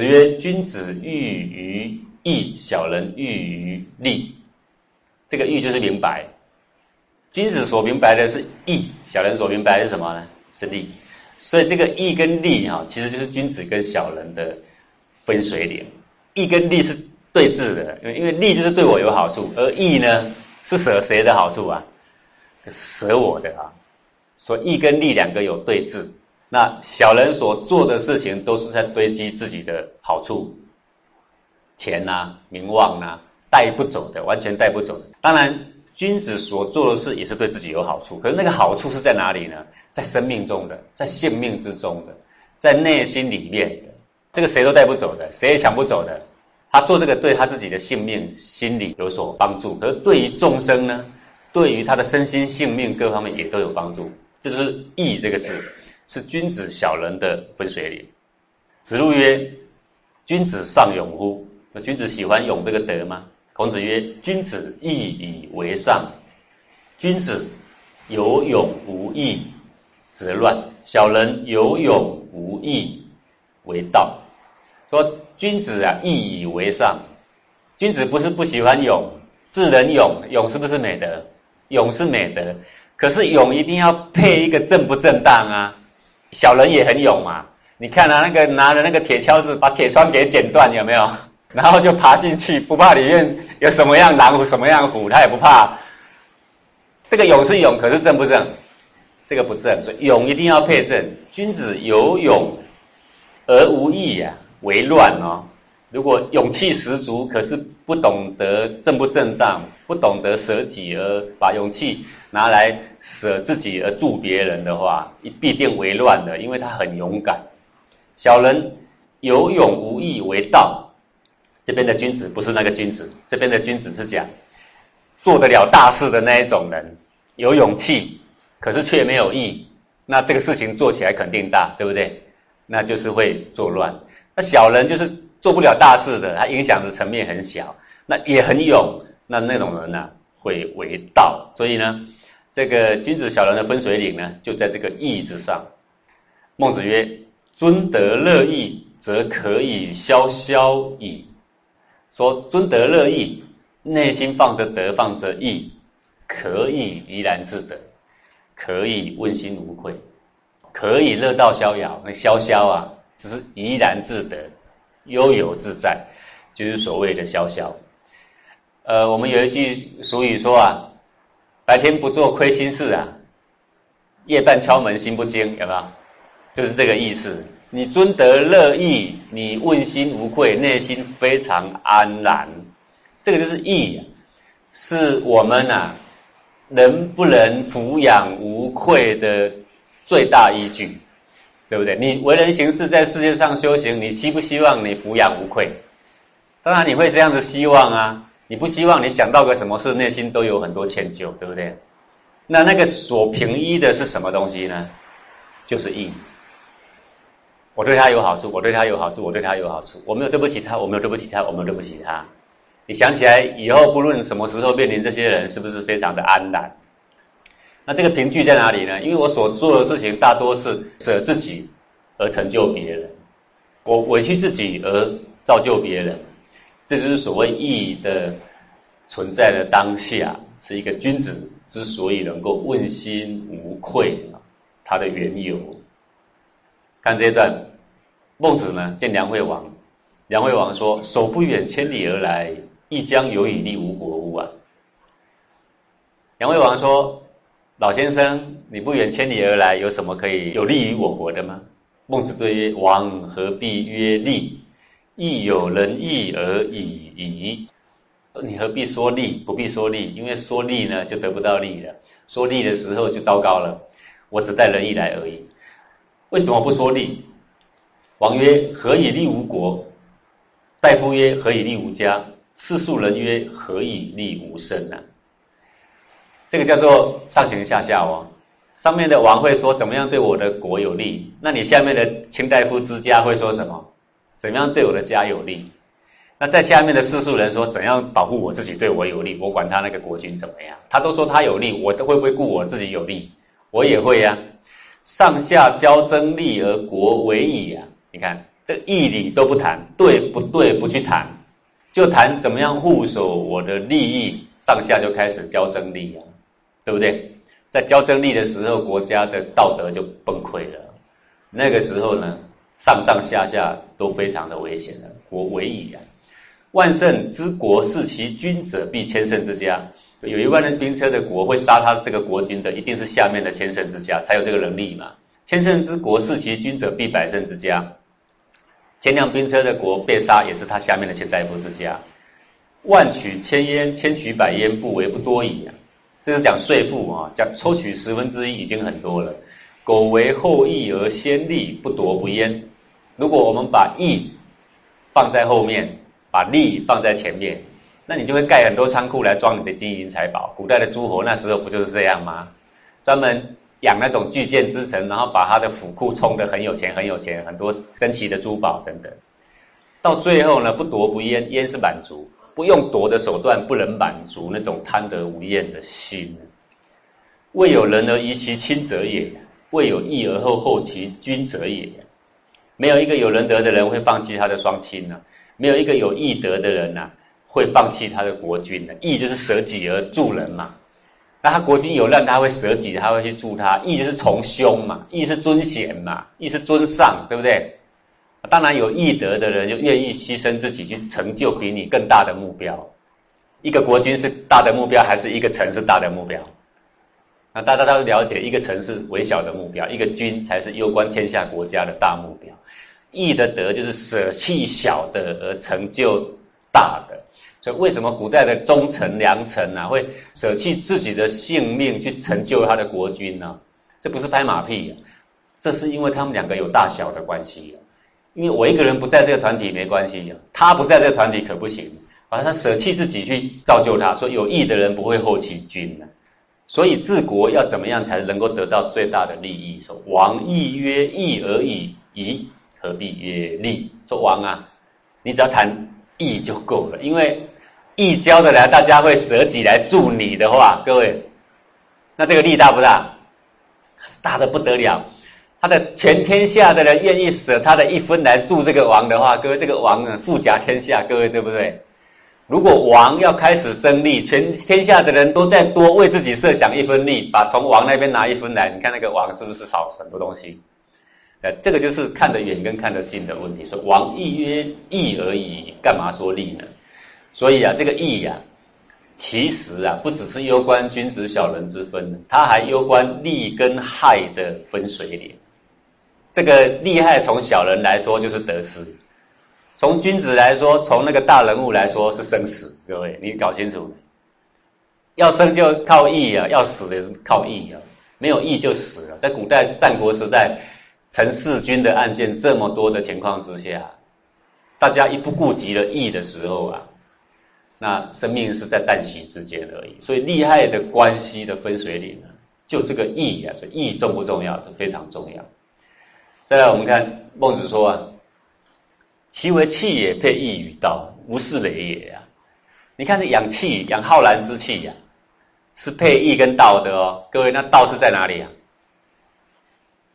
子曰：“君子喻于义，小人喻于利。”这个喻就是明白，君子所明白的是义，小人所明白的是什么呢？是利。所以这个义跟利啊，其实就是君子跟小人的分水岭。义跟利是对峙的，因为因为利就是对我有好处，而义呢是舍谁的好处啊？舍我的啊。所以义跟利两个有对峙。那小人所做的事情都是在堆积自己的好处，钱呐、名望呐。带不走的，完全带不走的。当然，君子所做的事也是对自己有好处，可是那个好处是在哪里呢？在生命中的，在性命之中的，在内心里面的。这个谁都带不走的，谁也抢不走的。他做这个对他自己的性命、心理有所帮助，可是对于众生呢？对于他的身心、性命各方面也都有帮助。这就是义这个字，是君子小人的分水岭。子路曰：“君子尚勇乎？”那君子喜欢勇这个德吗？孔子曰：“君子义以为上。君子有勇无义，则乱；小人有勇无义，为道。”说君子啊，义以为上。君子不是不喜欢勇，智人勇，勇是不是美德？勇是美德，可是勇一定要配一个正不正当啊。小人也很勇嘛，你看啊，那个拿着那个铁锹子把铁窗给剪断，有没有？然后就爬进去，不怕里面有什么样狼虎什么样虎，他也不怕。这个勇是勇，可是正不正？这个不正，所以勇一定要配正。君子有勇而无义呀，为乱哦。如果勇气十足，可是不懂得正不正当，不懂得舍己而把勇气拿来舍自己而助别人的话，必定为乱的，因为他很勇敢。小人有勇无义为道。这边的君子不是那个君子，这边的君子是讲做得了大事的那一种人，有勇气，可是却没有义，那这个事情做起来肯定大，对不对？那就是会作乱。那小人就是做不了大事的，他影响的层面很小，那也很勇，那那种人呢会为道。所以呢，这个君子小人的分水岭呢，就在这个义之上。孟子曰：“尊德乐义，则可以消消矣。”说尊德乐义，内心放着德，放着义，可以怡然自得，可以问心无愧，可以乐道逍遥。那潇潇啊，只是怡然自得，悠游自在，就是所谓的潇潇。呃，我们有一句俗语说啊，白天不做亏心事啊，夜半敲门心不惊，有没有？就是这个意思。你尊德乐义，你问心无愧，内心非常安然，这个就是义，是我们呐能不能抚养无愧的最大依据，对不对？你为人行事，在世界上修行，你希不希望你抚养无愧？当然你会这样子希望啊，你不希望你想到个什么事，内心都有很多歉疚，对不对？那那个所凭依的是什么东西呢？就是义。我对他有好处，我对他有好处，我对他有好处。我没有对不起他，我没有对不起他，我没有对不起他。你想起来以后，不论什么时候面临这些人，是不是非常的安然？那这个凭据在哪里呢？因为我所做的事情大多是舍自己而成就别人，我委屈自己而造就别人，这就是所谓义的存在的当下，是一个君子之所以能够问心无愧啊，他的缘由。看这一段。孟子呢见梁惠王，梁惠王说：“手不远千里而来，亦将有以利无国乎？”啊，梁惠王说：“老先生，你不远千里而来，有什么可以有利于我国的吗？”孟子对曰：“王何必曰利？亦有仁义而已矣。你何必说利？不必说利，因为说利呢就得不到利了。说利的时候就糟糕了。我只带仁义来而已。为什么不说利？”王曰：“何以利吾国？”大夫曰：“何以利吾家？”世庶人曰：“何以利吾身？”呢？这个叫做上行下效哦。上面的王会说怎么样对我的国有利，那你下面的卿大夫之家会说什么？怎么样对我的家有利？那在下面的世俗人说怎样保护我自己对我有利？我管他那个国君怎么样，他都说他有利，我都会不会顾我自己有利？我也会呀。上下交争利而国为矣啊。你看，这义理都不谈，对不对？不去谈，就谈怎么样护守我的利益，上下就开始交争利啊，对不对？在交争利的时候，国家的道德就崩溃了。那个时候呢，上上下下都非常的危险了。国为矣啊！万乘之国，视其君者，必千乘之家。有一万人兵车的国，会杀他这个国君的，一定是下面的千乘之家才有这个能力嘛。千乘之国，视其君者，必百乘之家。千辆兵车的国被杀，也是他下面的千大夫之家。万取千烟，千取百烟，不为不多矣啊！这是讲税赋啊，讲抽取十分之一已经很多了。苟为后义而先利，不夺不焉。如果我们把义放在后面，把利放在前面，那你就会盖很多仓库来装你的金银财宝。古代的诸侯那时候不就是这样吗？专门养那种巨舰之臣，然后把他的府库充得很有钱，很有钱，很多珍奇的珠宝等等。到最后呢，不夺不焉，焉是满足，不用夺的手段，不能满足那种贪得无厌的心。未有人而遗其亲者也。未有义而后后其君者也，没有一个有仁德的人会放弃他的双亲呢，没有一个有义德的人呐会放弃他的国君的。义就是舍己而助人嘛，那他国君有难，他会舍己，他会去助他。义就是从兄嘛，义是尊贤嘛，义是尊上，对不对？当然有义德的人就愿意牺牲自己去成就比你更大的目标。一个国君是大的目标，还是一个城是大的目标？那大家都了解，一个城市微小的目标，一个君才是攸关天下国家的大目标。义的德就是舍弃小的而成就大的。所以为什么古代的忠臣良臣啊，会舍弃自己的性命去成就他的国君呢？这不是拍马屁，这是因为他们两个有大小的关系。因为我一个人不在这个团体没关系，他不在这个团体可不行。而他舍弃自己去造就他，说有义的人不会后弃君呢。所以治国要怎么样才能够得到最大的利益？说王义曰义而已，矣何必曰利？说王啊，你只要谈义就够了，因为义交的来，大家会舍己来助你的话，各位，那这个利大不大？大的不得了。他的全天下的人愿意舍他的一分来助这个王的话，各位这个王呢，富甲天下，各位对不对？如果王要开始争利，全天下的人都在多为自己设想一分利，把从王那边拿一分来，你看那个王是不是少很多东西？呃，这个就是看得远跟看得近的问题。说王义曰义而已，干嘛说利呢？所以啊，这个义呀，其实啊，不只是攸关君子小人之分，它还攸关利跟害的分水岭。这个利害从小人来说就是得失。从君子来说，从那个大人物来说是生死，各位你搞清楚，要生就靠义啊，要死也靠义啊，没有义就死了。在古代战国时代，陈弑君的案件这么多的情况之下，大家一不顾及了义的时候啊，那生命是在旦夕之间而已。所以利害的关系的分水岭呢，就这个义啊，所以义重不重要？这非常重要。再来我们看孟子说啊。其为气也，配义与道，无是累也呀。你看这养气，养浩然之气呀，是配义跟道的哦。各位，那道是在哪里啊？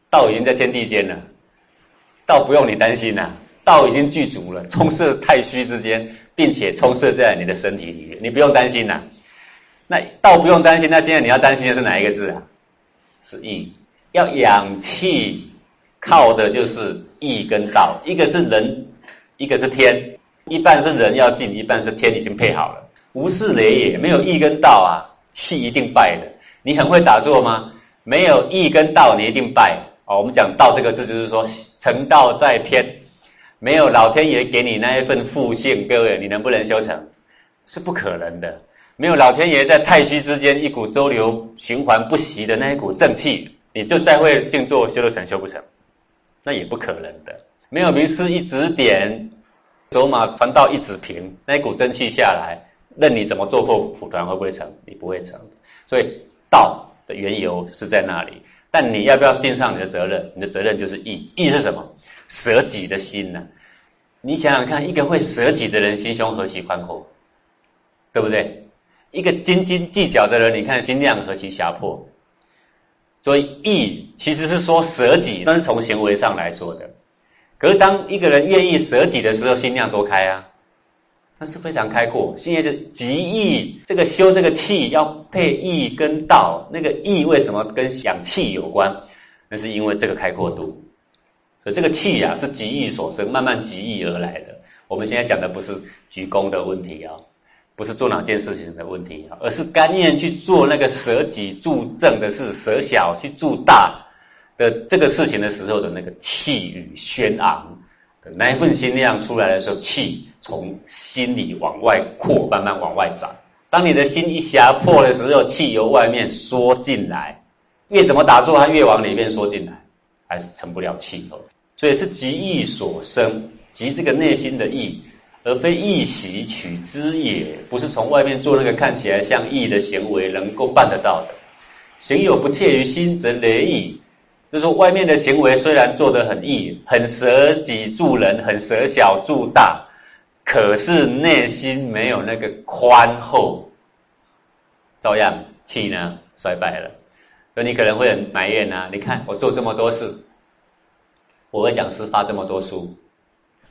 道已经在天地间了，道不用你担心呐，道已经具足了，充斥太虚之间，并且充斥在你的身体里面，你不用担心呐。那道不用担心，那现在你要担心的是哪一个字啊？是义。要养气，靠的就是义跟道，一个是人。一个是天，一半是人要进，一半是天已经配好了。无事雷也，没有义跟道啊，气一定败的。你很会打坐吗？没有义跟道，你一定败。哦，我们讲道这个字，就是说成道在天，没有老天爷给你那一份复性，各位你能不能修成？是不可能的。没有老天爷在太虚之间一股周流循环不息的那一股正气，你就再会静坐修得成修不成？那也不可能的。没有名师一指点，走马传道一指平，那一股真气下来，任你怎么做破蒲团会不会成？你不会成。所以道的缘由是在那里，但你要不要尽上你的责任？你的责任就是义。义是什么？舍己的心呢？你想想看，一个会舍己的人，心胸何其宽阔，对不对？一个斤斤计较的人，你看心量何其狭迫。所以义其实是说舍己，但是从行为上来说的。可是当一个人愿意舍己的时候，心量多开啊，那是非常开阔。现在就极意，这个修这个气要配意跟道，那个意为什么跟养气有关？那是因为这个开阔度。所以这个气呀，是极意所生，慢慢极意而来的。我们现在讲的不是鞠躬的问题啊，不是做哪件事情的问题，而是甘愿去做那个舍己助正的事，舍小去助大的这个事情的时候的那个气宇轩昂的那一份心量出来的时候，气从心里往外扩，慢慢往外长。当你的心一狭破的时候，气由外面缩进来，越怎么打坐，它越往里面缩进来，还是成不了气候。所以是极意所生。即这个内心的意，而非易习取之也，不是从外面做那个看起来像易的行为能够办得到的。行有不切于心，则雷矣。就是说，外面的行为虽然做得很易，很舍己助人，很舍小助大，可是内心没有那个宽厚，照样气呢衰败了。所以你可能会很埋怨啊，你看我做这么多事，我为讲师发这么多书。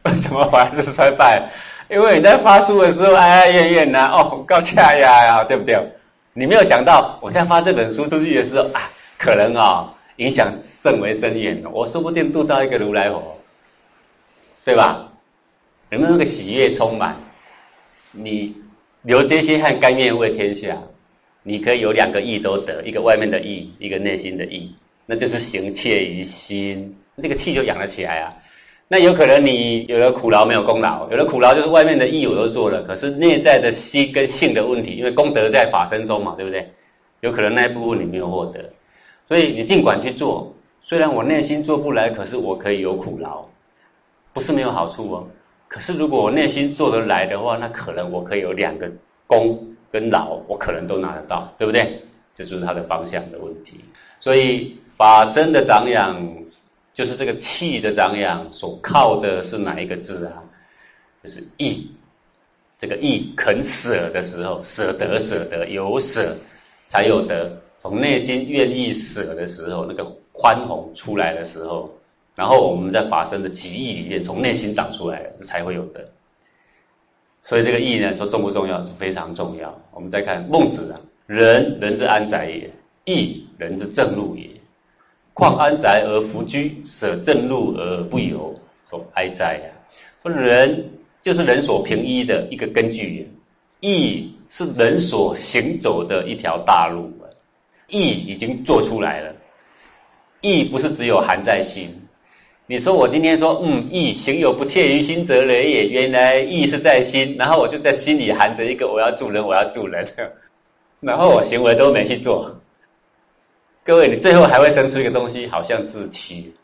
为什么还是衰败？因为你在发书的时候哀哀怨怨呐，哦，高恰呀呀，对不对？你没有想到我在发这本书出去的时候啊，可能啊影响甚为深远，我说不定度到一个如来佛，对吧？有没有那个喜悦充满？你留这些汗甘愿为天下，你可以有两个义都得，一个外面的义，一个内心的义，那就是行切于心，这个气就养得起来啊。那有可能你有了苦劳没有功劳，有了苦劳就是外面的义我都做了，可是内在的心跟性的问题，因为功德在法身中嘛，对不对？有可能那一部分你没有获得，所以你尽管去做，虽然我内心做不来，可是我可以有苦劳，不是没有好处哦。可是如果我内心做得来的话，那可能我可以有两个功跟劳，我可能都拿得到，对不对？这就是它的方向的问题。所以法身的长养。就是这个气的长养，所靠的是哪一个字啊？就是义。这个义肯舍的时候，舍得舍得有舍才有得。从内心愿意舍的时候，那个宽宏出来的时候，然后我们在法身的极意里面，从内心长出来，才会有得。所以这个义呢，说重不重要？是非常重要。我们再看孟子啊，人人之安宅也，义人之正路也。况安宅而弗居，舍正路而不游，说哀哉呀！说人就是人所凭依的一个根据，义是人所行走的一条大路义已经做出来了，义不是只有含在心。你说我今天说，嗯，义行有不切于心则雷也。原来义是在心，然后我就在心里含着一个我要助人，我要助人，然后我行为都没去做。各位，你最后还会生出一个东西，好像自欺，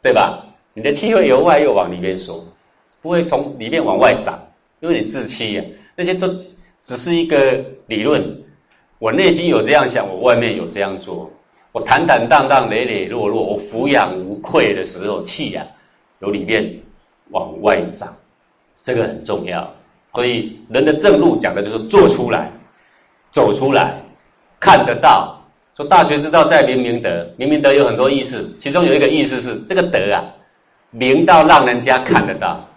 对吧？你的气会由外又往里面缩，不会从里面往外长，因为你自欺呀。那些都只是一个理论，我内心有这样想，我外面有这样做，我坦坦荡荡、磊磊落落，我俯仰无愧的时候，气呀由里面往外长，这个很重要。所以人的正路讲的就是做出来、走出来、看得到。说大学之道在明明德，明明德有很多意思，其中有一个意思是这个德啊，明到让人家看得到，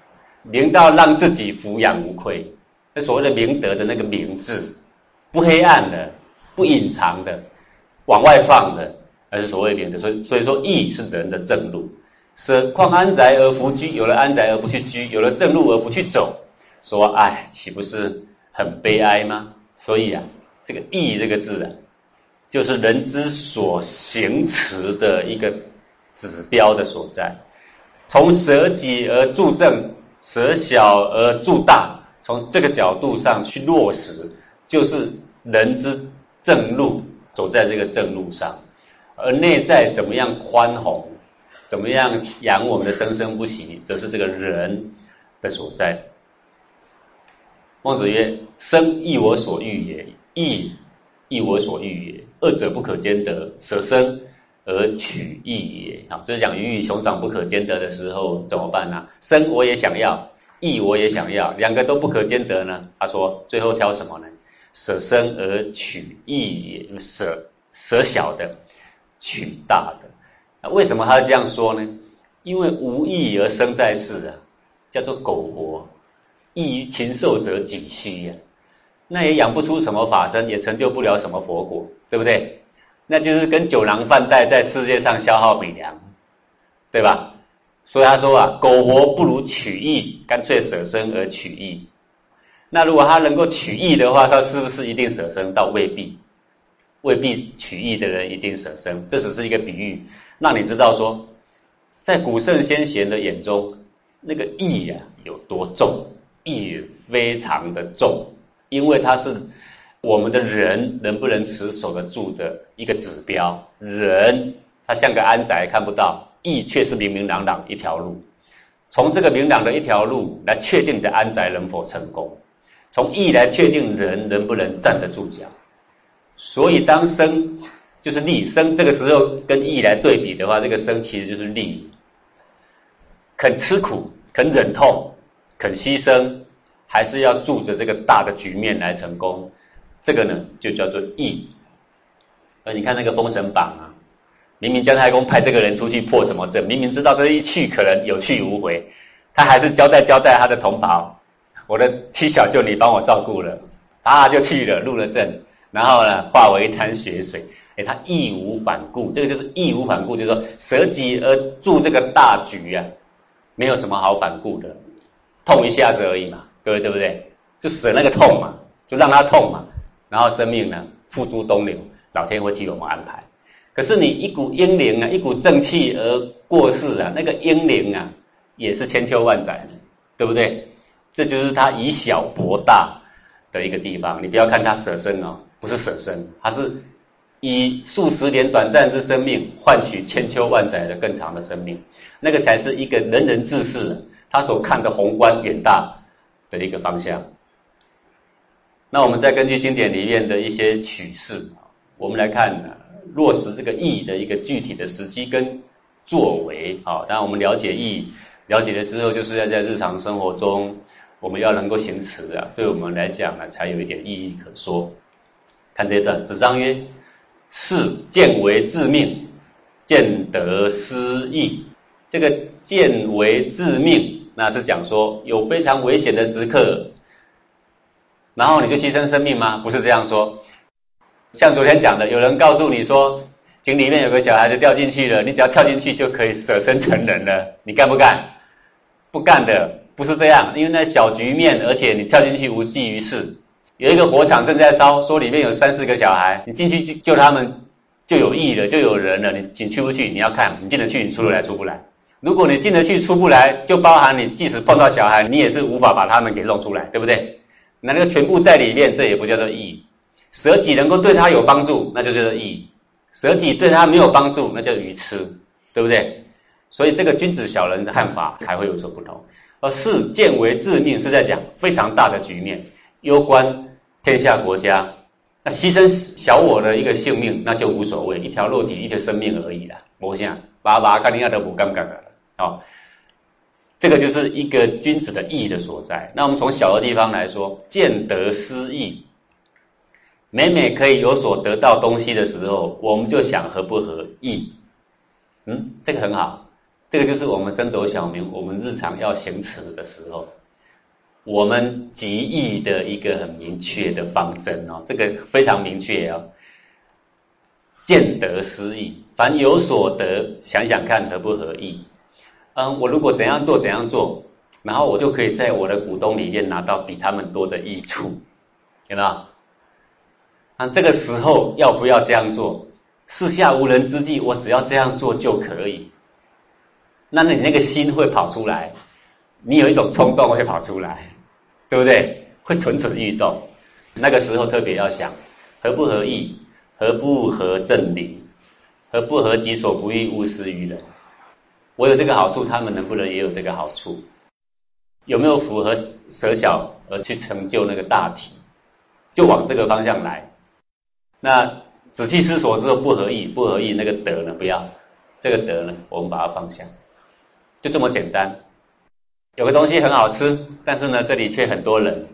明到让自己俯仰无愧。那所谓的明德的那个明字，不黑暗的，不隐藏的，往外放的，而是所谓明德。所以所以说义是人的正路。舍况安宅而弗居，有了安宅而不去居，有了正路而不去走，说哎，岂不是很悲哀吗？所以啊，这个义这个字啊。就是人之所行持的一个指标的所在，从舍己而助正，舍小而助大，从这个角度上去落实，就是人之正路，走在这个正路上，而内在怎么样宽宏，怎么样养我们的生生不息，则是这个人的所在。孟子曰：“生亦我所欲也，义亦我所欲也。”二者不可兼得，舍生而取义也。啊，就是讲鱼与熊掌不可兼得的时候怎么办呢？生我也想要，义我也想要，两个都不可兼得呢。他说最后挑什么呢？舍生而取义也，舍舍小的，取大的。那为什么他要这样说呢？因为无义而生在世啊，叫做苟活。异于禽兽者几虚呀？那也养不出什么法身，也成就不了什么佛果，对不对？那就是跟酒囊饭袋在世界上消耗米粮，对吧？所以他说啊，苟活不如取义，干脆舍身而取义。那如果他能够取义的话，他是不是一定舍身？倒未必，未必取义的人一定舍身。这只是一个比喻，让你知道说，在古圣先贤的眼中，那个义呀有多重，义非常的重。因为它是我们的人能不能持守得住的一个指标。人他像个安宅看不到，义却是明明朗朗一条路。从这个明朗的一条路来确定你的安宅能否成功，从义来确定人能不能站得住脚。所以当生就是利生，这个时候跟义来对比的话，这个生其实就是利，肯吃苦，肯忍痛，肯牺牲。还是要住着这个大的局面来成功，这个呢就叫做义。而你看那个封神榜啊，明明姜太公派这个人出去破什么阵，明明知道这一去可能有去无回，他还是交代交代他的同袍，我的妻小舅你帮我照顾了，啊就去了入了阵，然后呢化为一滩血水，哎他义无反顾，这个就是义无反顾，就是说舍己而助这个大局啊，没有什么好反顾的，痛一下子而已嘛。各位对不对？就舍那个痛嘛，就让他痛嘛，然后生命呢付诸东流，老天会替我们安排。可是你一股英灵啊，一股正气而过世啊，那个英灵啊，也是千秋万载的，对不对？这就是他以小博大的一个地方。你不要看他舍身哦，不是舍身，他是以数十年短暂之生命换取千秋万载的更长的生命，那个才是一个人人自视他所看的宏观远大。的一个方向。那我们再根据经典里面的一些启示，我们来看落实这个义的一个具体的时机跟作为。啊，当然我们了解义，了解了之后，就是要在日常生活中，我们要能够行持啊，对我们来讲呢，才有一点意义可说。看这一段，子张曰：“是见为致命，见得失义。这个见为致命。”那是讲说有非常危险的时刻，然后你就牺牲生命吗？不是这样说。像昨天讲的，有人告诉你说井里面有个小孩子掉进去了，你只要跳进去就可以舍身成人了，你干不干？不干的，不是这样。因为那小局面，而且你跳进去无济于事。有一个火场正在烧，说里面有三四个小孩，你进去救救他们就有意义了，就有人了。你进去不去？你要看你进得去，你出得来出不来。如果你进得去出不来，就包含你即使碰到小孩，你也是无法把他们给弄出来，对不对？那那个全部在里面，这也不叫做义。舍己能够对他有帮助，那就叫做义；舍己对他没有帮助，那叫愚痴，对不对？所以这个君子小人的看法还会有所不同。而事见为致命，是在讲非常大的局面，攸关天下国家，那牺牲小我的一个性命，那就无所谓，一条肉体，一条生命而已啦，我想爸爸干你亚都不尴尬的。好，这个就是一个君子的义的所在。那我们从小的地方来说，见得失义，每每可以有所得到东西的时候，我们就想合不合义。嗯，这个很好，这个就是我们升斗小明，我们日常要行持的时候，我们极义的一个很明确的方针哦，这个非常明确哦。见得失义，凡有所得，想想看合不合义。嗯，我如果怎样做怎样做，然后我就可以在我的股东里面拿到比他们多的益处，有没有？那这个时候要不要这样做？四下无人之际，我只要这样做就可以。那你那个心会跑出来，你有一种冲动会跑出来，对不对？会蠢蠢欲动。那个时候特别要想合不合意，合不合正理，合不合己所不欲，勿施于人。我有这个好处，他们能不能也有这个好处？有没有符合舍小而去成就那个大体？就往这个方向来。那仔细思索之后不合意，不合意那个德呢？不要这个德呢？我们把它放下，就这么简单。有个东西很好吃，但是呢这里却很多人。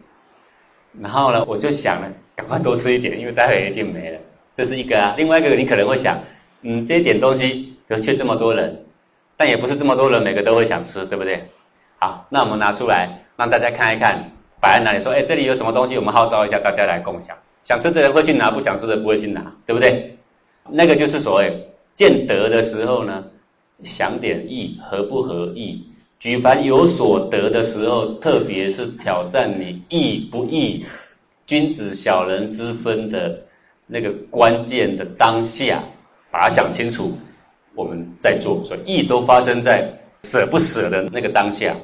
然后呢我就想呢，赶快多吃一点，因为待会一定没了。这是一个啊。另外一个你可能会想，嗯，这一点东西可却这么多人。但也不是这么多人每个都会想吃，对不对？好，那我们拿出来让大家看一看，摆在哪里？说，哎，这里有什么东西？我们号召一下大家来共享。想吃的人会去拿，不想吃的不会去拿，对不对？那个就是所谓见得的时候呢，想点义合不合义？举凡有所得的时候，特别是挑战你义不义、君子小人之分的那个关键的当下，把它想清楚，我们在做。所以义都发生在舍不舍的那个当下。